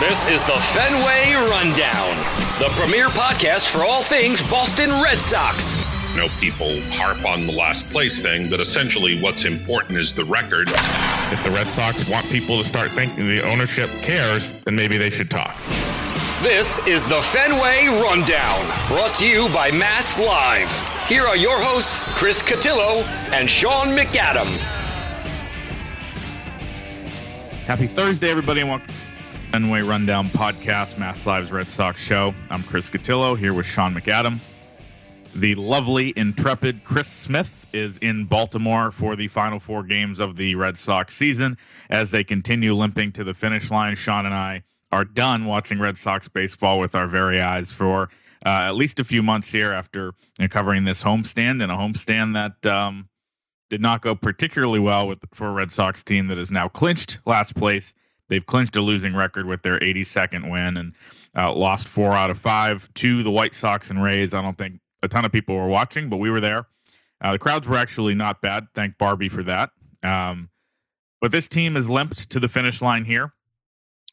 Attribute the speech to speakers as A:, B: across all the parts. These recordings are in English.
A: This is the Fenway Rundown, the premier podcast for all things Boston Red Sox.
B: You know, people harp on the last place thing, but essentially what's important is the record.
C: If the Red Sox want people to start thinking the ownership cares, then maybe they should talk.
A: This is the Fenway Rundown, brought to you by Mass Live. Here are your hosts, Chris Cotillo and Sean McAdam.
C: Happy Thursday, everybody, and welcome to Fenway Rundown podcast, Mass Live's Red Sox show. I'm Chris Cotillo here with Sean McAdam. The lovely, intrepid Chris Smith is in Baltimore for the final four games of the Red Sox season as they continue limping to the finish line. Sean and I are done watching Red Sox baseball with our very eyes for uh, at least a few months here after covering this homestand and a homestand that um, did not go particularly well with for a Red Sox team that is now clinched last place. They've clinched a losing record with their 82nd win and uh, lost four out of five to the White Sox and Rays. I don't think a ton of people were watching, but we were there. Uh, the crowds were actually not bad. Thank Barbie for that. Um, but this team is limped to the finish line here.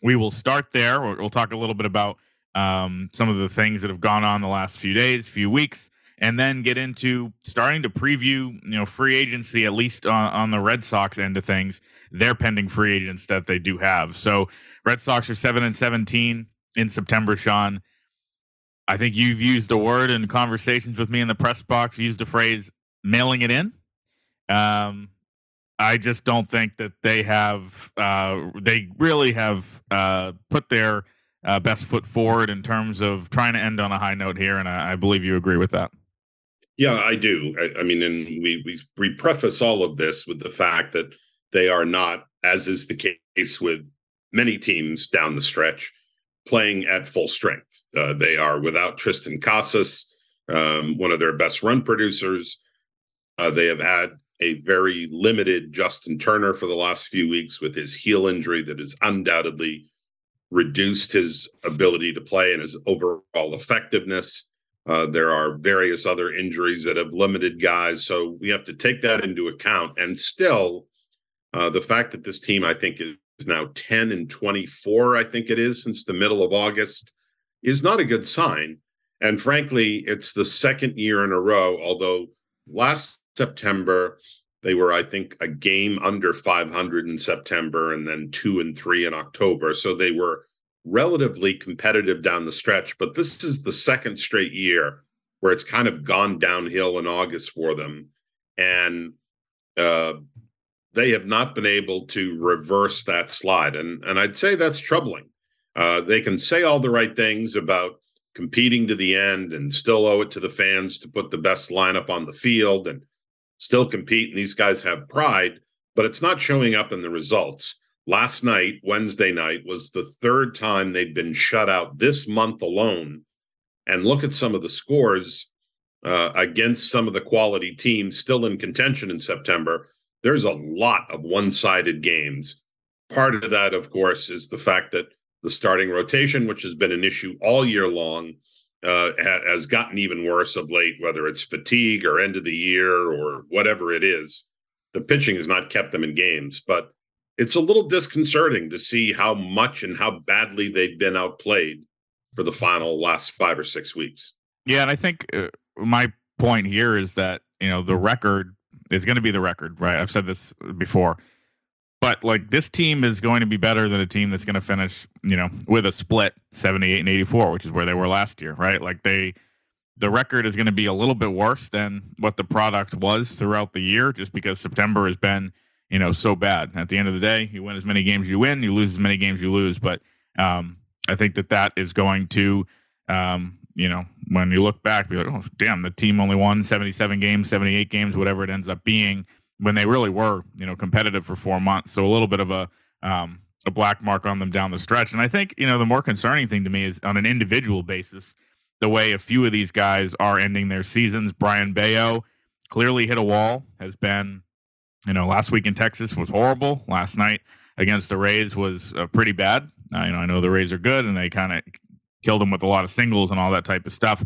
C: We will start there. We'll, we'll talk a little bit about um, some of the things that have gone on the last few days, few weeks, and then get into starting to preview, you know, free agency at least on, on the Red Sox end of things. Their pending free agents that they do have. So Red Sox are seven and seventeen in September. Sean, I think you've used a word in conversations with me in the press box. Used the phrase "mailing it in." Um, I just don't think that they have. Uh, they really have uh, put their uh, best foot forward in terms of trying to end on a high note here, and I, I believe you agree with that.
B: Yeah, I do. I, I, mean, and we, we we preface all of this with the fact that they are not, as is the case with many teams down the stretch, playing at full strength. Uh, they are without Triston Casas, um, one of their best run producers. Uh, they have had a very limited Justin Turner for the last few weeks with his heel injury that has undoubtedly reduced his ability to play and his overall effectiveness. Uh, there are various other injuries that have limited guys. So we have to take that into account. And still, uh, the fact that this team, I think, is now 10 and 24, I think it is, since the middle of August, is not a good sign. And frankly, it's the second year in a row, although last September, they were, I think, a game under 500 in September and then two and three in October. So they were relatively competitive down the stretch. But this is the second straight year where it's kind of gone downhill in August for them. And uh, they have not been able to reverse that slide. And, and I'd say that's troubling. Uh, they can say all the right things about competing to the end and still owe it to the fans to put the best lineup on the field and still compete. And these guys have pride, but it's not showing up in the results. Last night, Wednesday night, was the third time they'd been shut out this month alone. And look at some of the scores uh, against some of the quality teams still in contention in September. There's a lot of one sided games. Part of that, of course, is the fact that the starting rotation, which has been an issue all year long, uh, has gotten even worse of late, whether it's fatigue or end of the year or whatever it is. The pitching has not kept them in games, but it's a little disconcerting to see how much and how badly they've been outplayed for the final last five or six weeks.
C: Yeah, and I think uh, my point here is that you know the record is going to be the record, right? I've said this before. But like this team is going to be better than a team that's going to finish, you know, with a split 78 and 84, which is where they were last year, right? Like they the record is going to be a little bit worse than what the product was throughout the year just because September has been, you know, so bad. At the end of the day, you win as many games you win, you lose as many games you lose, but um I think that that is going to um you know, when you look back, be like, oh, damn, the team only won 77 games, 78 games, whatever it ends up being, when they really were, you know, competitive for four months. So a little bit of a, um, a black mark on them down the stretch. And I think, you know, the more concerning thing to me is on an individual basis, the way a few of these guys are ending their seasons. Brayan Bello clearly hit a wall, has been, you know, last week in Texas was horrible. Last night against the Rays was uh, pretty bad. Uh, you know, I know the Rays are good and they kind of killed them with a lot of singles and all that type of stuff.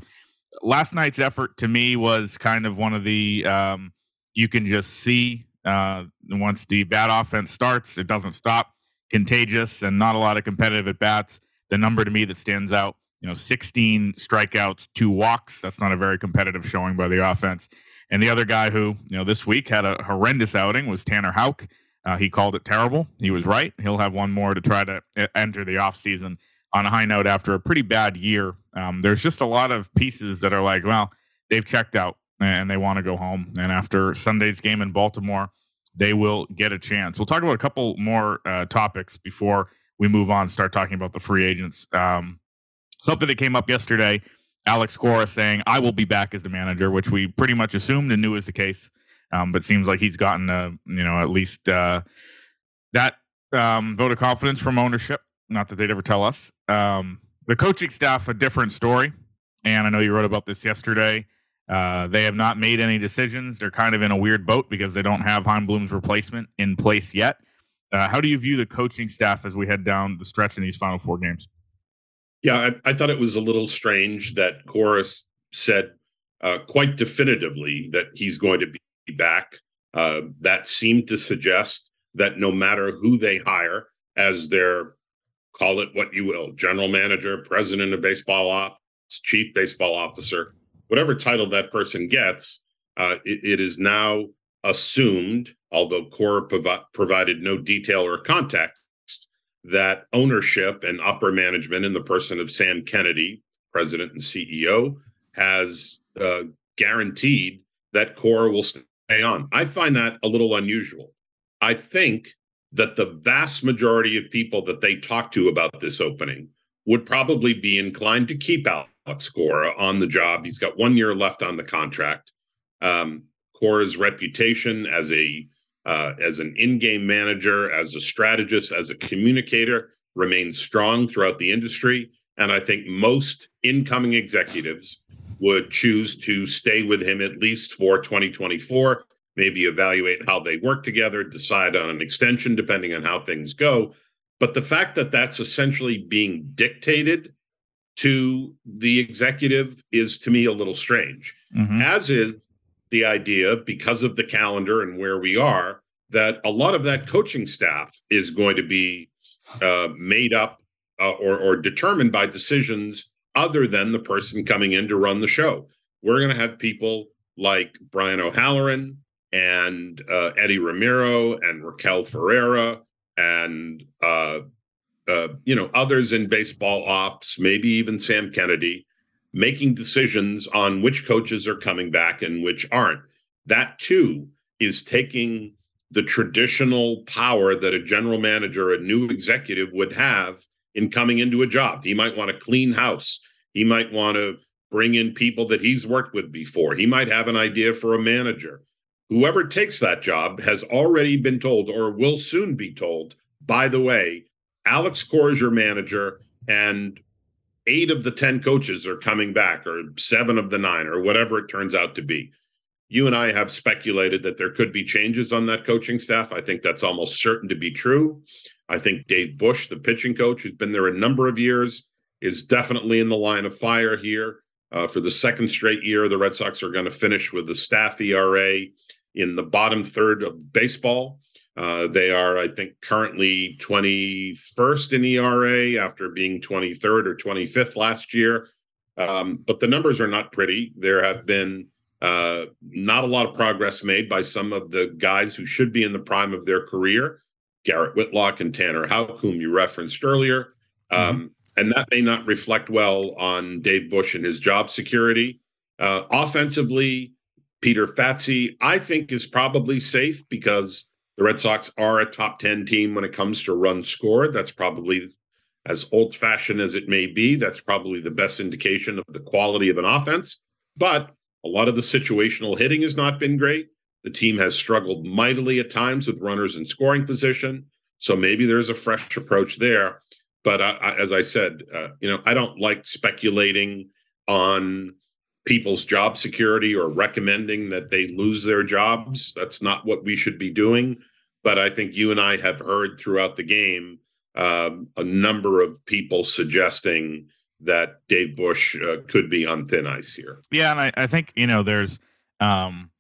C: Last night's effort to me was kind of one of the um, you can just see uh, once the bad offense starts, it doesn't stop. Contagious and not a lot of competitive at bats. The number to me that stands out, you know, 16 strikeouts, two walks. That's not a very competitive showing by the offense. And the other guy who, you know, this week had a horrendous outing was Tanner Houck. Uh, he called it terrible. He was right. He'll have one more to try to uh, enter the offseason on a high note after a pretty bad year. Um, there's just a lot of pieces that are like, well, they've checked out and they want to go home. And after Sunday's game in Baltimore, they will get a chance. We'll talk about a couple more uh, topics before we move on. And start talking about the free agents. Um, something that came up yesterday. Alex Cora saying, "I will be back as the manager," which we pretty much assumed and knew was the case. Um, but seems like he's gotten a, you know, at least uh, that um, vote of confidence from ownership. Not that they'd ever tell us. Um, the coaching staff, a different story. And I know you wrote about this yesterday. Uh, they have not made any decisions. They're kind of in a weird boat because they don't have Bloom's replacement in place yet. Uh, how do you view the coaching staff as we head down the stretch in these final four games?
B: Yeah, I, I thought it was a little strange that Cora said uh, quite definitively that he's going to be back. Uh, that seemed to suggest that no matter who they hire as their call it what you will general manager, president of baseball ops, chief baseball officer, whatever title that person gets, uh, it, it is now assumed, although Cora provi- provided no detail or context, that ownership and upper management in the person of Sam Kennedy, president and CEO, has uh, guaranteed that Cora will stay on. I find that a little unusual. I think that the vast majority of people that they talk to about this opening would probably be inclined to keep Alex Cora on the job. He's got one year left on the contract. Um, Cora's reputation as a uh, as an in-game manager, as a strategist, as a communicator remains strong throughout the industry, and I think most incoming executives would choose to stay with him at least for 2024 maybe evaluate how they work together, decide on an extension depending on how things go. But the fact that that's essentially being dictated to the executive is to me a little strange, mm-hmm. as is the idea, because of the calendar and where we are, that a lot of that coaching staff is going to be uh, made up uh, or, or determined by decisions other than the person coming in to run the show. We're going to have people like Brian O'Halloran, and uh, Eddie Romero and Raquel Ferreira and uh, uh, you know others in baseball ops, maybe even Sam Kennedy, making decisions on which coaches are coming back and which aren't. That too is taking the traditional power that a general manager, a new executive would have in coming into a job. He might want to clean house. He might want to bring in people that he's worked with before. He might have an idea for a manager whoever takes that job has already been told or will soon be told, by the way, Alex Cora is your manager and eight of the 10 coaches are coming back or seven of the nine or whatever it turns out to be. You and I have speculated that there could be changes on that coaching staff. I think that's almost certain to be true. I think Dave Bush, the pitching coach, who's been there a number of years, is definitely in the line of fire here. Uh, for the second straight year, the Red Sox are going to finish with the staff ERA in the bottom third of baseball. Uh, they are, I think, currently 21st in ERA after being 23rd or 25th last year. Um, but the numbers are not pretty. There have been uh, not a lot of progress made by some of the guys who should be in the prime of their career. Garrett Whitlock and Tanner Houck, whom you referenced earlier. Mm-hmm. Um, and that may not reflect well on Dave Bush and his job security. Uh, offensively, Peter Fatse, I think, is probably safe because the Red Sox are a top 10 team when it comes to run scored. That's probably as old fashioned as it may be. That's probably the best indication of the quality of an offense. But a lot of the situational hitting has not been great. The team has struggled mightily at times with runners in scoring position. So maybe there's a fresh approach there. But I, as I said, uh, you know, I don't like speculating on people's job security or recommending that they lose their jobs. That's not what we should be doing. But I think you and I have heard throughout the game um, a number of people suggesting that Dave Bush uh, could be on thin ice here.
C: Yeah, and I, I think you know there's um,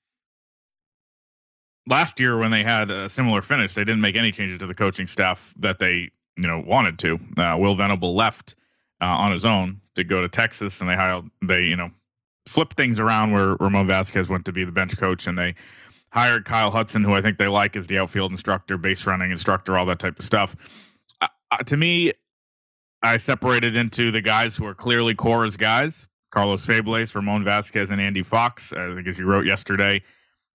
C: last year when they had a similar finish, they didn't make any changes to the coaching staff that they you know wanted to. Uh, Will Venable left uh, on his own to go to Texas, and they hired they you know flipped things around where Ramon Vazquez went to be the bench coach, and they hired Kyle Hudson, who I think they like as the outfield instructor, base running instructor, all that type of stuff. Uh, to me, I separated into the guys who are clearly Cora's guys Carlos Febles, Ramon Vazquez, and Andy Fox, I think as you wrote yesterday,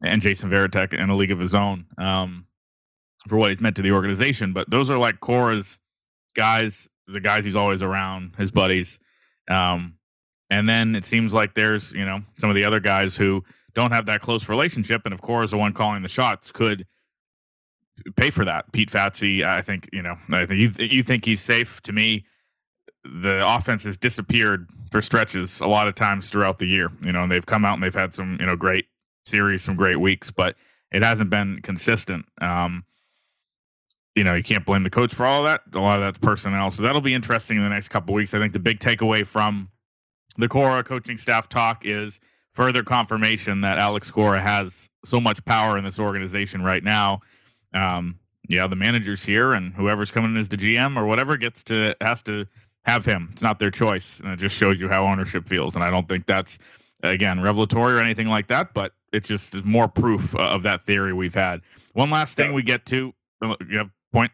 C: and Jason Varitek in a league of his own um, for what he's meant to the organization. But those are like Cora's guys, the guys he's always around, his buddies. Um, and then it seems like there's, you know, some of the other guys who don't have that close relationship. And of course, the one calling the shots could pay for that. Pete Fatse, I think, you know, I think you, you think he's safe. To me, the offense has disappeared for stretches a lot of times throughout the year. You know, and they've come out and they've had some, you know, great series, some great weeks, but it hasn't been consistent. Um, you know, you can't blame the coach for all of that. A lot of that's personnel. So that'll be interesting in the next couple weeks. I think the big takeaway from the Cora coaching staff talk is further confirmation that Alex Cora has so much power in this organization right now. Um, yeah, the manager's here, and whoever's coming in as the GM or whatever gets to has to have him. It's not their choice, and it just shows you how ownership feels. And I don't think that's again revelatory or anything like that, but it just is more proof of that theory we've had. One last thing we get to. Uh, you have point.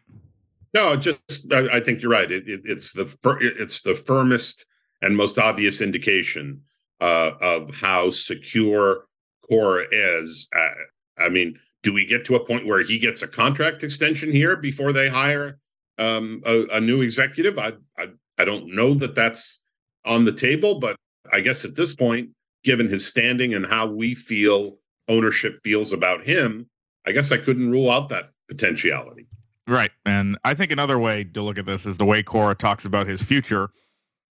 B: No, just I, I think you're right. It, it, it's the it's the firmest and most obvious indication uh, of how secure Cora is. Uh, I mean, do we get to a point where he gets a contract extension here before they hire um, a, a, new executive? I, I I don't know that that's on the table, but I guess at this point, given his standing and how we feel ownership feels about him, I guess I couldn't rule out that potentiality.
C: Right. And I think another way to look at this is the way Cora talks about his future.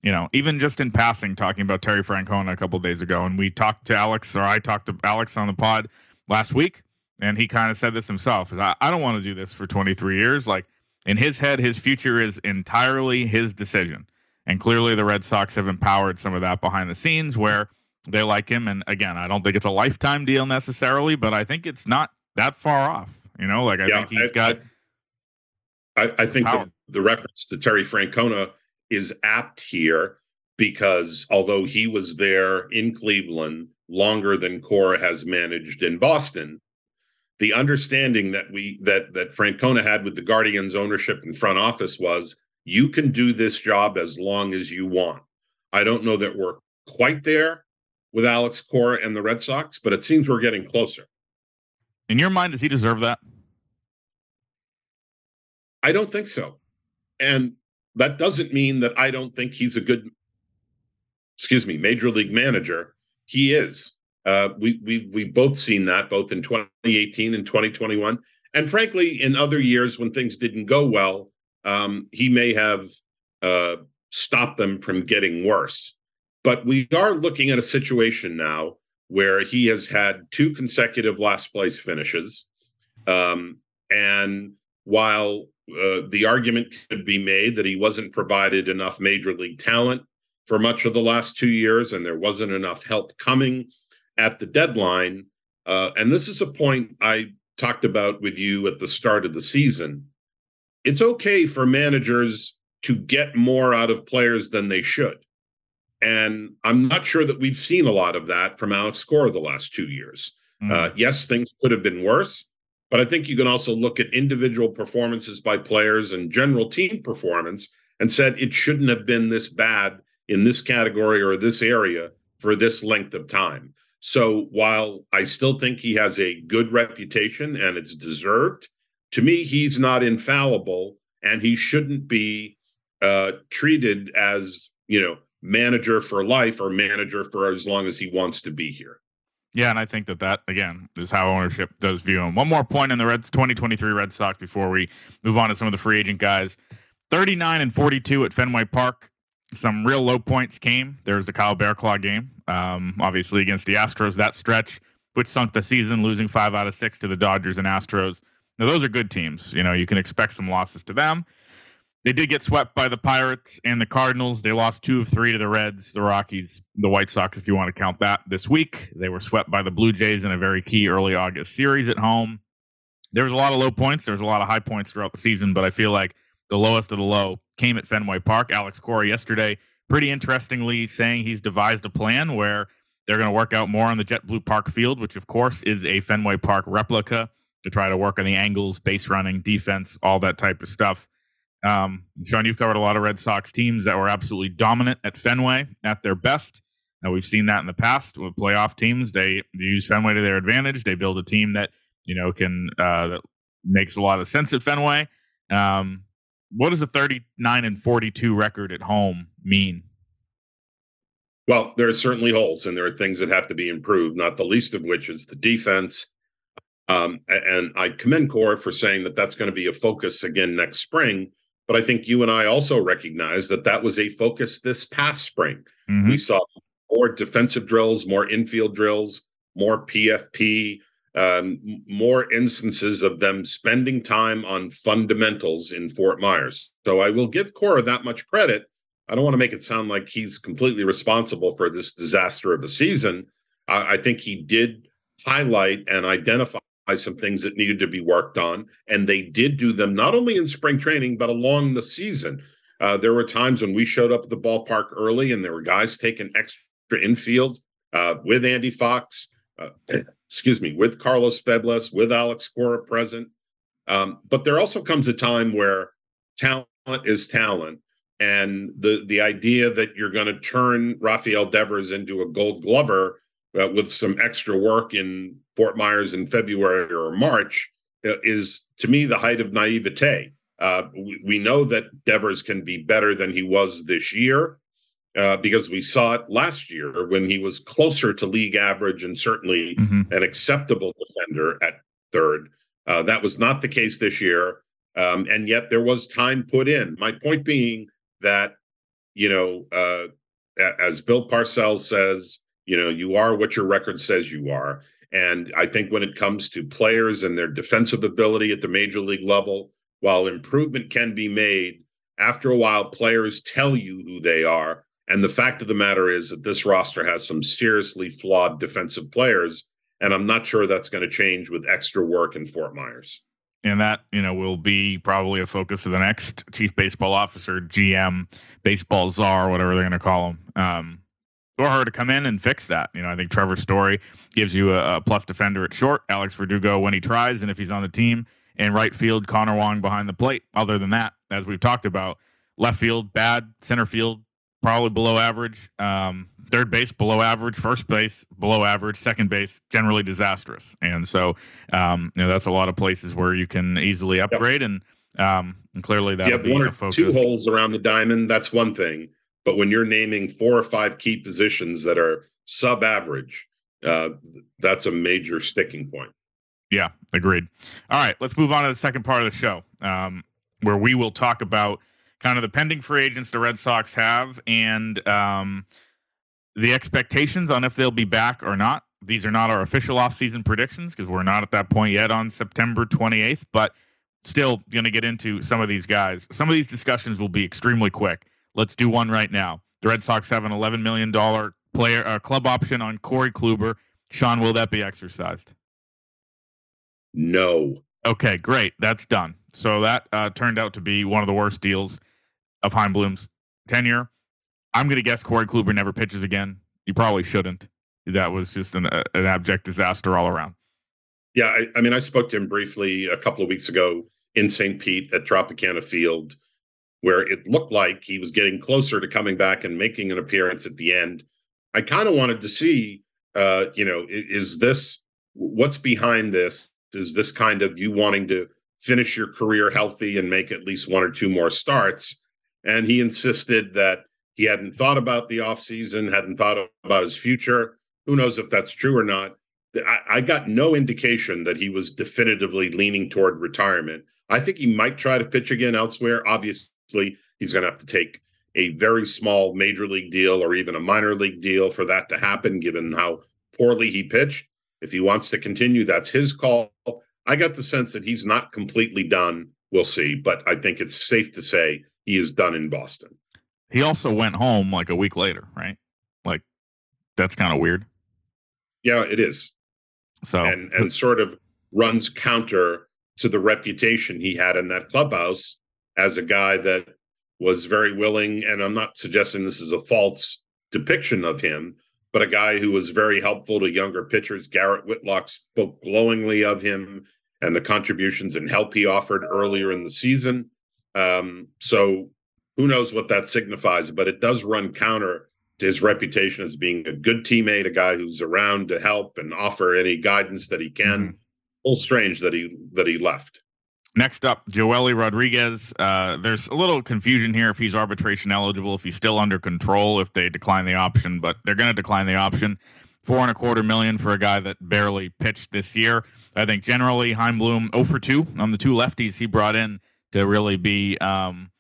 C: You know, even just in passing, talking about Terry Francona a couple days ago. And we talked to Alex, or I talked to Alex on the pod last week, and he kind of said this himself. I, I don't want to do this for 23 years. Like in his head, his future is entirely his decision. And clearly the Red Sox have empowered some of that behind the scenes where they like him. And again, I don't think it's a lifetime deal necessarily, but I think it's not that far off. You know, like I yeah, think he's I, got.
B: I, I think the, the reference to Terry Francona is apt here because although he was there in Cleveland longer than Cora has managed in Boston, the understanding that we that that Francona had with the Guardians ownership and front office was you can do this job as long as you want. I don't know that we're quite there with Alex Cora and the Red Sox, but it seems we're getting closer.
C: In your mind, does he deserve that?
B: I don't think so. And that doesn't mean that I don't think he's a good, excuse me, major league manager. He is. Uh, we we we've both seen that both in 2018 and 2021, and frankly, in other years when things didn't go well, um, he may have uh, stopped them from getting worse. But we are looking at a situation now where he has had two consecutive last place finishes, um, and while uh, the argument could be made that he wasn't provided enough major league talent for much of the last two years, and there wasn't enough help coming at the deadline. Uh, and this is a point I talked about with you at the start of the season. It's okay for managers to get more out of players than they should. And I'm not sure that we've seen a lot of that from Alex Cora the last two years. Mm. Uh, yes, things could have been worse, but I think you can also look at individual performances by players and general team performance and said it shouldn't have been this bad in this category or this area for this length of time. So while I still think he has a good reputation and it's deserved, to me, he's not infallible and he shouldn't be uh, treated as, you know, manager for life or manager for as long as he wants to be here.
C: Yeah, and I think that that again is how ownership does view him. One more point in the Reds 2023 Red Sox before we move on to some of the free agent guys. 39 and 42 at Fenway Park. Some real low points came. There's the Kyle Barraclough game, um, obviously against the Astros. That stretch, which sunk the season, losing five out of six to the Dodgers and Astros. Now those are good teams. You know you can expect some losses to them. They did get swept by the Pirates and the Cardinals. They lost two of three to the Reds, the Rockies, the White Sox, if you want to count that this week. They were swept by the Blue Jays in a very key early August series at home. There was a lot of low points. There was a lot of high points throughout the season, but I feel like the lowest of the low came at Fenway Park. Alex Cora yesterday, pretty interestingly, saying he's devised a plan where they're going to work out more on the JetBlue Park field, which of course is a Fenway Park replica to try to work on the angles, base running, defense, all that type of stuff. Um, Sean, you've covered a lot of Red Sox teams that were absolutely dominant at Fenway at their best. Now we've seen that in the past with playoff teams. They, use Fenway to their advantage. They build a team that you know can uh, that makes a lot of sense at Fenway. Um, what does a 39 and 42 record at home mean?
B: Well, there are certainly holes, and there are things that have to be improved. Not the least of which is the defense. Um, and I commend Cora for saying that that's going to be a focus again next spring but I think you and I also recognize that that was a focus this past spring. Mm-hmm. We saw more defensive drills, more infield drills, more PFP, um, more instances of them spending time on fundamentals in Fort Myers. So I will give Cora that much credit. I don't want to make it sound like he's completely responsible for this disaster of a season. I, I think he did highlight and identify some things that needed to be worked on. And they did do them not only in spring training, but along the season. Uh, there were times when we showed up at the ballpark early and there were guys taking extra infield uh, with Andy Fox, uh, excuse me, with Carlos Febles, with Alex Cora present. Um, but there also comes a time where talent is talent. And the the idea that you're going to turn Rafael Devers into a gold glover uh, with some extra work in Fort Myers in February or March uh, is to me the height of naivete. Uh, we, we, know that Devers can be better than he was this year uh, because we saw it last year when he was closer to league average and certainly mm-hmm. an acceptable defender at third. Uh, that was not the case this year. Um, and yet there was time put in. My point being that, you know, uh, as Bill Parcells says, you know, you are what your record says you are. And I think when it comes to players and their defensive ability at the major league level, while improvement can be made, after a while, players tell you who they are. And the fact of the matter is that this roster has some seriously flawed defensive players. And I'm not sure that's going to change with extra work in Fort Myers.
C: And that, you know, will be probably a focus of the next chief baseball officer, GM, baseball czar, whatever they're going to call him. Um, for her to come in and fix that. You know, I think Trevor Story gives you a, a, plus defender at short, Alex Verdugo when he tries, and if he's on the team, and right field, Connor Wong behind the plate. Other than that, as we've talked about, left field bad, center field probably below average, um, third base below average, first base below average, second base generally disastrous, and so um, you know that's a lot of places where you can easily upgrade yep. and. Um, and clearly that
B: have one or two holes around the diamond. That's one thing but when you're naming four or five key positions that are sub average, uh, that's a major sticking point.
C: Yeah, agreed. All right, let's move on to the second part of the show, um, where we will talk about kind of the pending free agents the Red Sox have and um, the expectations on if they'll be back or not. These are not our official offseason predictions because we're not at that point yet on September 28th, but still going to get into some of these guys. Some of these discussions will be extremely quick. Let's do one right now. The Red Sox have an $11 million player uh, club option on Corey Kluber. Sean, will that be exercised?
B: No.
C: Okay, great. That's done. So that uh, turned out to be one of the worst deals of Chaim Bloom's tenure. I'm going to guess Corey Kluber never pitches again. You probably shouldn't. That was just an, uh, an abject disaster all around.
B: Yeah, I, I mean, I spoke to him briefly a couple of weeks ago in St. Pete at Tropicana Field, where it looked like he was getting closer to coming back and making an appearance at the end. I kind of wanted to see, uh, you know, is this what's behind this? Is this kind of you wanting to finish your career healthy and make at least one or two more starts? And he insisted that he hadn't thought about the offseason, hadn't thought about his future. Who knows if that's true or not? I, I got no indication that he was definitively leaning toward retirement. I think he might try to pitch again elsewhere. Obviously, he's going to have to take a very small major league deal or even a minor league deal for that to happen, given how poorly he pitched. If he wants to continue, that's his call. I got the sense that he's not completely done. We'll see, but I think it's safe to say he is done in Boston.
C: He also went home like a week later, right? Like that's kind of weird.
B: Yeah, it is.
C: So
B: and and sort of runs counter to the reputation he had in that clubhouse as a guy that was very willing and I'm not suggesting this is a false depiction of him, but a guy who was very helpful to younger pitchers. Garrett Whitlock spoke glowingly of him and the contributions and help he offered earlier in the season. Um, so who knows what that signifies, but it does run counter to his reputation as being a good teammate, a guy who's around to help and offer any guidance that he can. Mm-hmm. A little strange that he that he left.
C: Next up, Joely Rodriguez. Uh, there's a little confusion here if he's arbitration eligible, if he's still under control, if they decline the option, but they're going to decline the option. Four and a quarter million for a guy that barely pitched this year. I think generally Chaim Bloom 0 for 2 on the two lefties he brought in to really be um,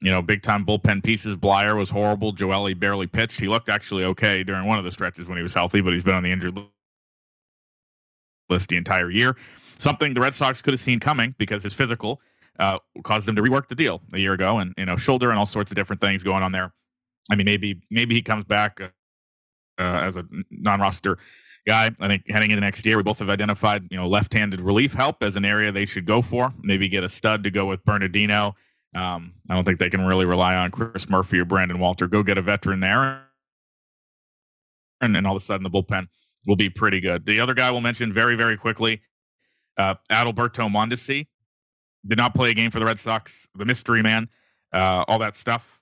C: you know, big time bullpen pieces. Bleier was horrible. Joely barely pitched. He looked actually okay during one of the stretches when he was healthy, but he's been on the injured list the entire year. Something the Red Sox could have seen coming because his physical uh, caused them to rework the deal a year ago, and you know, shoulder and all sorts of different things going on there. I mean, maybe maybe he comes back uh, uh, as a non-roster guy. I think heading into next year, we both have identified you know left-handed relief help as an area they should go for. Maybe get a stud to go with Bernardino um, I don't think they can really rely on Chris Murphy or Brandon Walter. Go get a veteran there, and then all of a sudden the bullpen will be pretty good. The other guy we'll mention very, very quickly, uh, Adalberto Mondesi, did not play a game for the Red Sox. The mystery man, uh, all that stuff.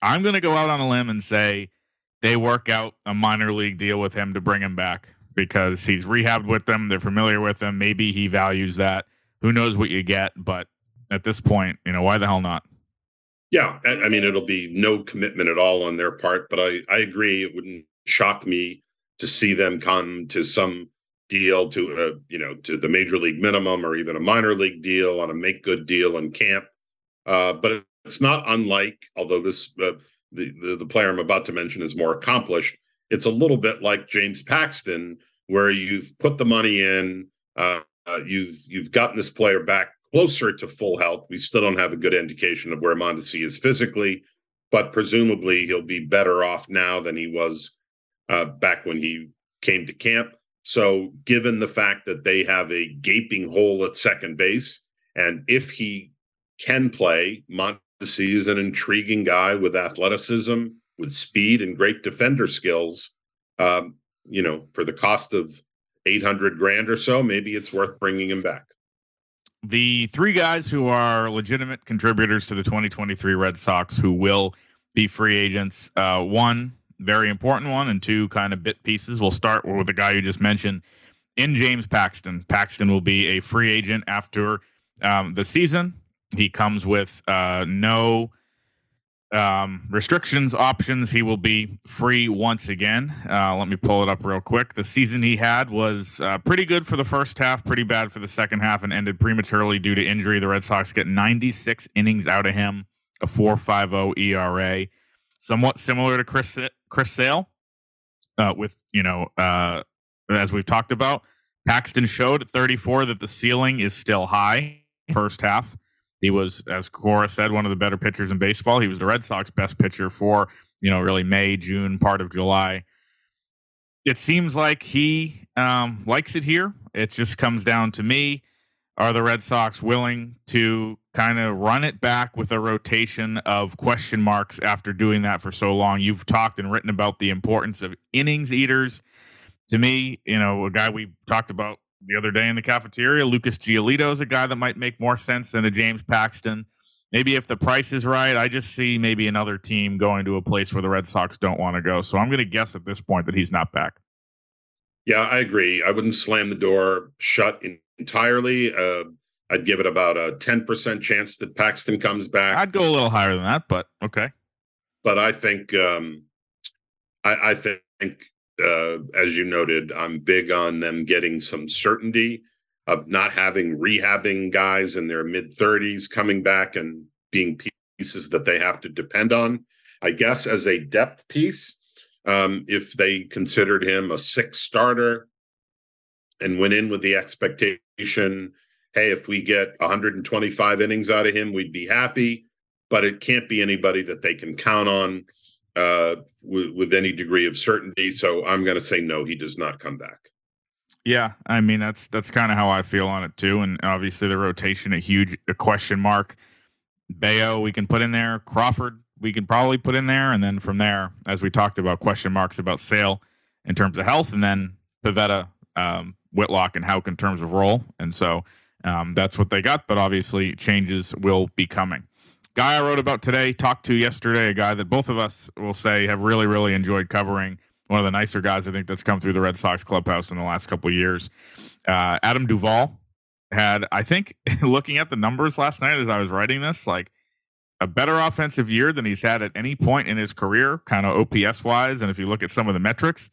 C: I'm going to go out on a limb and say they work out a minor league deal with him to bring him back because he's rehabbed with them. They're familiar with him. Maybe he values that. Who knows what you get, but at this point. You know, why the hell not?
B: Yeah, I mean, it'll be no commitment at all on their part, but I I agree. It wouldn't shock me to see them come to some deal to a you know to the major league minimum or even a minor league deal on a make good deal in camp. Uh, but it's not unlike, although this uh, the, the the player I'm about to mention is more accomplished. It's a little bit like James Paxton, where you've put the money in, uh, uh you've you've gotten this player back closer to full health. We still don't have a good indication of where Mondesi is physically, but presumably he'll be better off now than he was uh, back when he came to camp. So, given the fact that they have a gaping hole at second base, and if he can play, Mondesi is an intriguing guy with athleticism, with speed, and great defender skills. Um, you know, for the cost of 800 grand or so, maybe it's worth bringing him back
C: the three guys who are legitimate contributors to the 2023 Red Sox who will be free agents. Uh, one very important one, and two kind of bit pieces. We'll start with the guy you just mentioned, in James Paxton. Paxton will be a free agent after um, the season. He comes with uh, no um, restrictions, options. He will be free once again. Uh, let me pull it up real quick. The season he had was uh, pretty good for the first half, pretty bad for the second half, and ended prematurely due to injury. The Red Sox get 96 innings out of him, a 4.50 ERA, somewhat similar to Chris Chris Sale. Uh, with you know, uh, as we've talked about, Paxton showed at 34 that the ceiling is still high. First half. He was, as Cora said, one of the better pitchers in baseball. He was the Red Sox best pitcher for, you know, really May, June, part of July. It seems like he um, likes it here. It just comes down to me. Are the Red Sox willing to kind of run it back with a rotation of question marks after doing that for so long? You've talked and written about the importance of innings eaters. To me, you know, a guy we talked about the other day in the cafeteria. Lucas Giolito is a guy that might make more sense than a James Paxton. Maybe if the price is right, I just see maybe another team going to a place where the Red Sox don't want to go. So I'm going to guess at this point that he's not back.
B: Yeah, I agree. I wouldn't slam the door shut entirely. Uh, I'd give it about a 10% chance that Paxton comes back.
C: I'd go a little higher than that, but okay.
B: But I think, um, I, I think, uh, as you noted, I'm big on them getting some certainty of not having rehabbing guys in their mid 30s coming back and being pieces that they have to depend on. I guess as a depth piece, um, if they considered him a six starter and went in with the expectation hey, if we get 125 innings out of him, we'd be happy. But it can't be anybody that they can count on uh, with, with any degree of certainty. So I'm going to say no, he does not come back.
C: Yeah, I mean that's that's kind of how I feel on it too, and obviously the rotation a huge a question mark. Bello we can put in there, Crawford we can probably put in there, and then from there, as we talked about, question marks about Sale in terms of health, and then Pivetta, um, Whitlock, and Houck in terms of role, and so um, that's what they got, but obviously changes will be coming. Guy I wrote about today, talked to yesterday, a guy that both of us will say have really, really enjoyed covering. One of the nicer guys I think that's come through the Red Sox clubhouse in the last couple years. Uh, Adam Duvall had, I think, looking at the numbers last night as I was writing this, like a better offensive year than he's had at any point in his career, kind of OPS wise. And if you look at some of the metrics,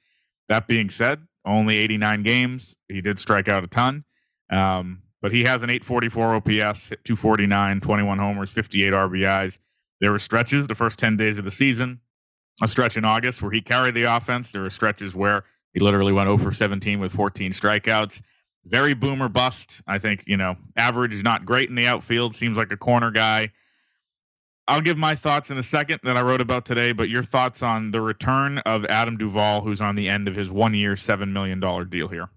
C: that being said, only 89 games. He did strike out a ton. Um, but he has an 844 OPS, 249, 21 homers, 58 RBIs. There were stretches the first 10 days of the season, a stretch in August where he carried the offense. There were stretches where he literally went 0 for 17 with 14 strikeouts. Very boomer bust. I think, you know, average is not great in the outfield, seems like a corner guy. I'll give my thoughts in a second that I wrote about today, but your thoughts on the return of Adam Duvall, who's on the end of his one year, $7 million deal here.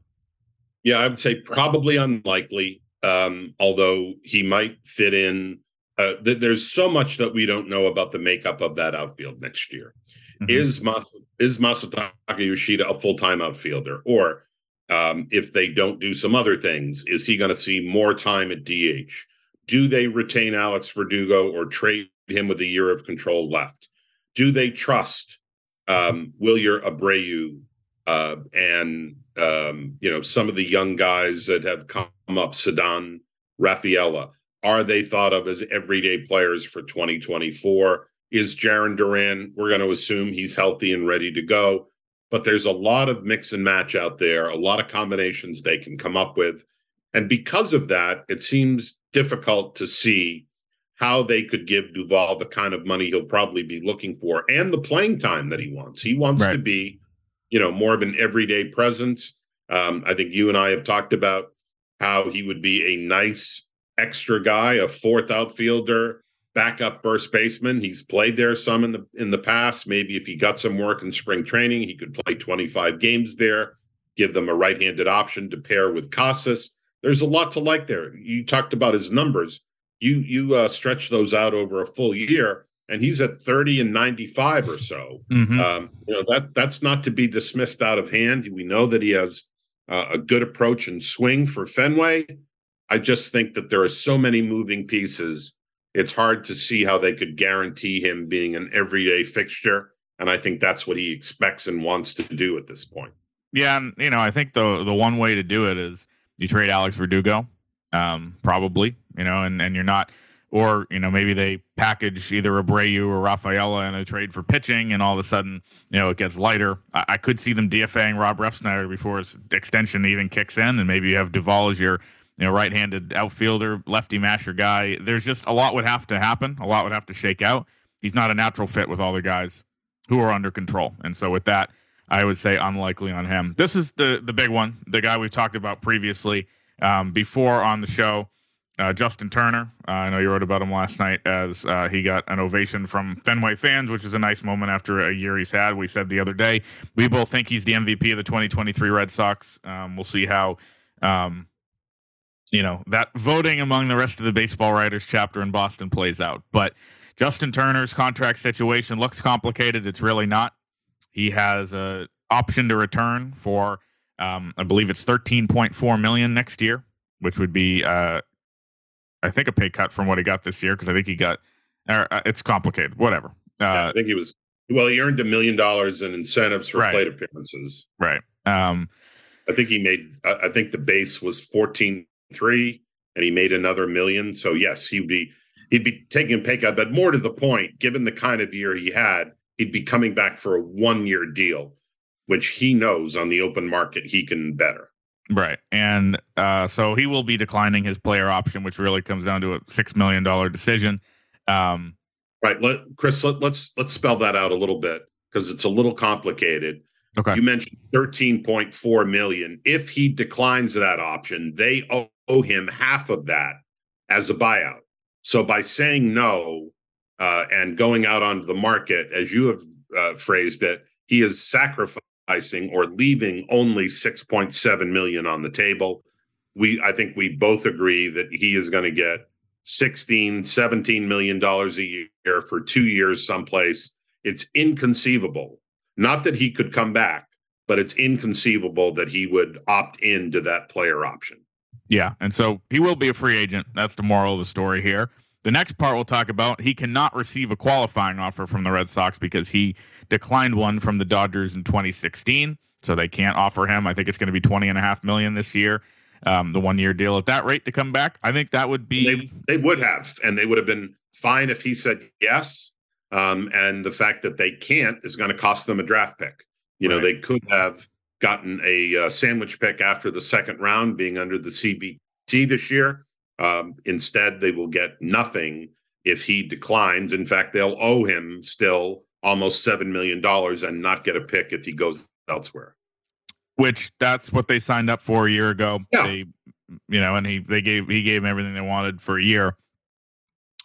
B: Yeah, I would say probably unlikely. Um, although he might fit in. Uh, th- there's so much that we don't know about the makeup of that outfield next year. Mm-hmm. Is Mas- is Masataka Yoshida a full time outfielder, or um, if they don't do some other things, is he going to see more time at DH? Do they retain Alex Verdugo or trade him with a year of control left? Do they trust um, Wilyer Abreu uh, and um, you know some of the young guys that have come up, Ceddanne, Rafaela, are they thought of as everyday players for 2024? Is Jarren Duran? We're going to assume he's healthy and ready to go, but there's a lot of mix and match out there, a lot of combinations they can come up with, and because of that, it seems difficult to see how they could give Duvall the kind of money he'll probably be looking for and the playing time that he wants. He wants right. to be you know, more of an everyday presence. Um, I think you and I have talked about how he would be a nice extra guy, a fourth outfielder, backup first baseman. He's played there some in the in the past. Maybe if he got some work in spring training, he could play 25 games there, give them a right-handed option to pair with Casas. There's a lot to like there. You talked about his numbers. You you uh, stretch those out over a full year and he's at 30 and 95 or so. Mm-hmm. Um, you know that that's not to be dismissed out of hand. We know that he has uh, a good approach and swing for Fenway. I just think that there are so many moving pieces. It's hard to see how they could guarantee him being an everyday fixture, and I think that's what he expects and wants to do at this point.
C: Yeah, and you know, I think the the one way to do it is you trade Alex Verdugo, um, probably, you know, and and you're not or you know maybe they package either Abreu or Rafaela in a trade for pitching, and all of a sudden you know it gets lighter. I, I could see them DFAing Rob Refsnyder before his extension even kicks in, and maybe you have Duvall as your you know right-handed outfielder, lefty masher guy. There's just a lot would have to happen. A lot would have to shake out. He's not a natural fit with all the guys who are under control, and so with that, I would say unlikely on him. This is the the big one, the guy we've talked about previously um, before on the show. Uh, Justin Turner, uh, I know you wrote about him last night as uh, he got an ovation from Fenway fans, which is a nice moment after a year he's had. We said the other day, we both think he's the MVP of the 2023 Red Sox. Um, we'll see how, um, you know, that voting among the rest of the baseball writers chapter in Boston plays out. But Justin Turner's contract situation looks complicated. It's really not. He has a option to return for Um, I believe it's 13.4 million next year, which would be, uh, I think, a pay cut from what he got this year because I think he got. Uh, it's complicated. Whatever.
B: Yeah, I think he was. Well, he earned a million dollars in incentives for
C: Right.
B: plate appearances.
C: Right. Um,
B: I think he made. I I think the base was fourteen three, and he made another million. So yes, he'd be he'd be taking a pay cut. But more to the point, given the kind of year he had, he'd be coming back for a one year deal, which he knows on the open market he can better.
C: Right. And uh, so he will be declining his player option, which really comes down to a $6 million decision. Um,
B: Right, let, Chris. Let, let's let's spell that out a little bit because it's a little complicated.
C: okay.
B: You mentioned thirteen point four million. If he declines that option, they owe, owe him half of that as a buyout. So by saying no uh, and going out onto the market, as you have uh, phrased it, he is sacrificing or leaving only six point seven million on the table. We, I think, we both agree that he is going to get 16 17 million dollars a year for two years someplace it's inconceivable not that he could come back but it's inconceivable that he would opt into that player option
C: Yeah. And so he will be a free agent. That's the moral of the story here. The next part we'll talk about he cannot receive a qualifying offer from the Red Sox because he declined one from the Dodgers in 2016. So they can't offer him. I think it's going to be 20 and a half million this year. Um, the one year deal at that rate to come back. I think that would be
B: they, they would have and they would have been fine if he said yes um, and the fact that they can't is going to cost them a draft pick you know they could have gotten a uh, sandwich pick after the second round being under the cbt this year um, instead they will get nothing if he declines in fact they'll owe him still almost seven million dollars and not get a pick if he goes elsewhere
C: which that's what they signed up for a year ago.
B: Yeah.
C: They, you know, and he they gave he gave them everything they wanted for a year.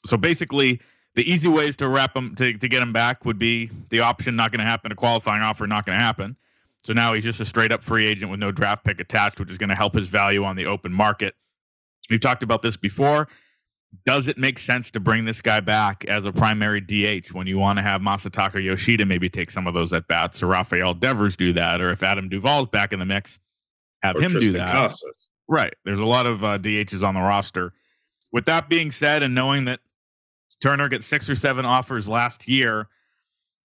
C: So basically, the easy ways to wrap him to to get him back would be the option not going to happen, a qualifying offer not going to happen. So now he's just a straight up free agent with no draft pick attached, which is going to help his value on the open market. We've talked about this before. Does it make sense to bring this guy back as a primary DH when you want to have Masataka Yoshida maybe take some of those at bats, or Rafael Devers do that, or if Adam Duvall's back in the mix, have
B: or
C: him do that?
B: Casas.
C: Right. There's a lot of uh, DHs on the roster. With that being said, and knowing that Turner gets six or seven offers last year,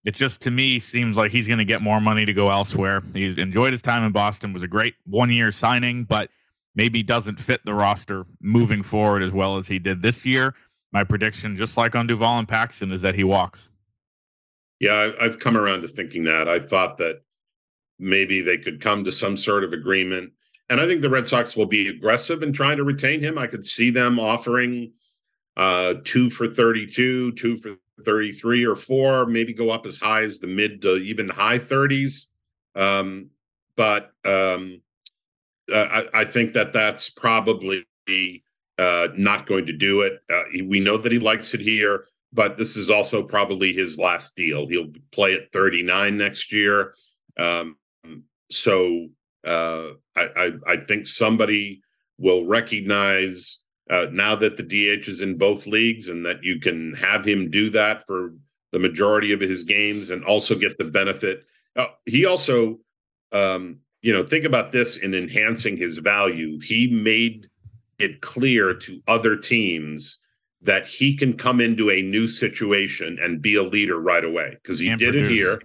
C: it just to me seems like he's going to get more money to go elsewhere. He enjoyed his time in Boston, was a great one year signing, but maybe doesn't fit the roster moving forward as well as he did this year. My prediction, just like on Duvall and Paxton, is that he walks.
B: Yeah, I've come around to thinking that. I thought that maybe they could come to some sort of agreement. And I think the Red Sox will be aggressive in trying to retain him. I could see them offering uh, two for 32, two for 33 or four, maybe go up as high as the mid to even high 30s. Um, but um, I, I think that that's probably uh, not going to do it. Uh, we know that he likes it here but this is also probably his last deal. He'll play at 39 next year. Um, so uh, I, I, I think somebody will recognize uh, now that the DH is in both leagues and that you can have him do that for the majority of his games and also get the benefit. Uh, he also, um, you know, think about this in enhancing his value. He made it clear to other teams that he can come into a new situation and be a leader right away because he
C: And
B: did it here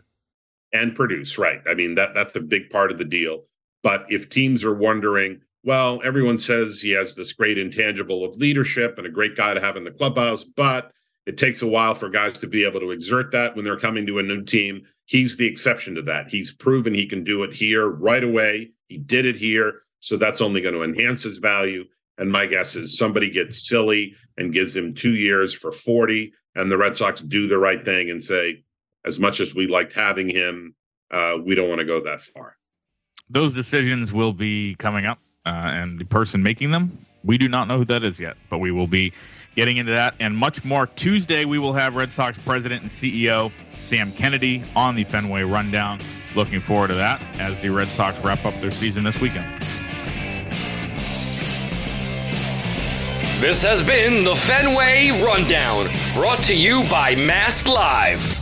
B: and produce right. I mean that that's a big part of the deal. But if teams are wondering well everyone says he has this great intangible of leadership and a great guy to have in the clubhouse but it takes a while for guys to be able to exert that when they're coming to a new team. He's the exception to that. He's proven he can do it here right away. He did it here. So that's only going to enhance his value. And my guess is somebody gets silly and gives him two years for 40, and the Red Sox do the right thing and say, as much as we liked having him, uh, we don't want to go that far.
C: Those decisions will be coming up, uh, and the person making them, we do not know who that is yet, but we will be getting into that and much more. Tuesday, we will have Red Sox president and CEO Sam Kennedy on the Fenway Rundown. Looking forward to that as the Red Sox wrap up their season this weekend.
A: This has been the Fenway Rundown, brought to you by Mass Live.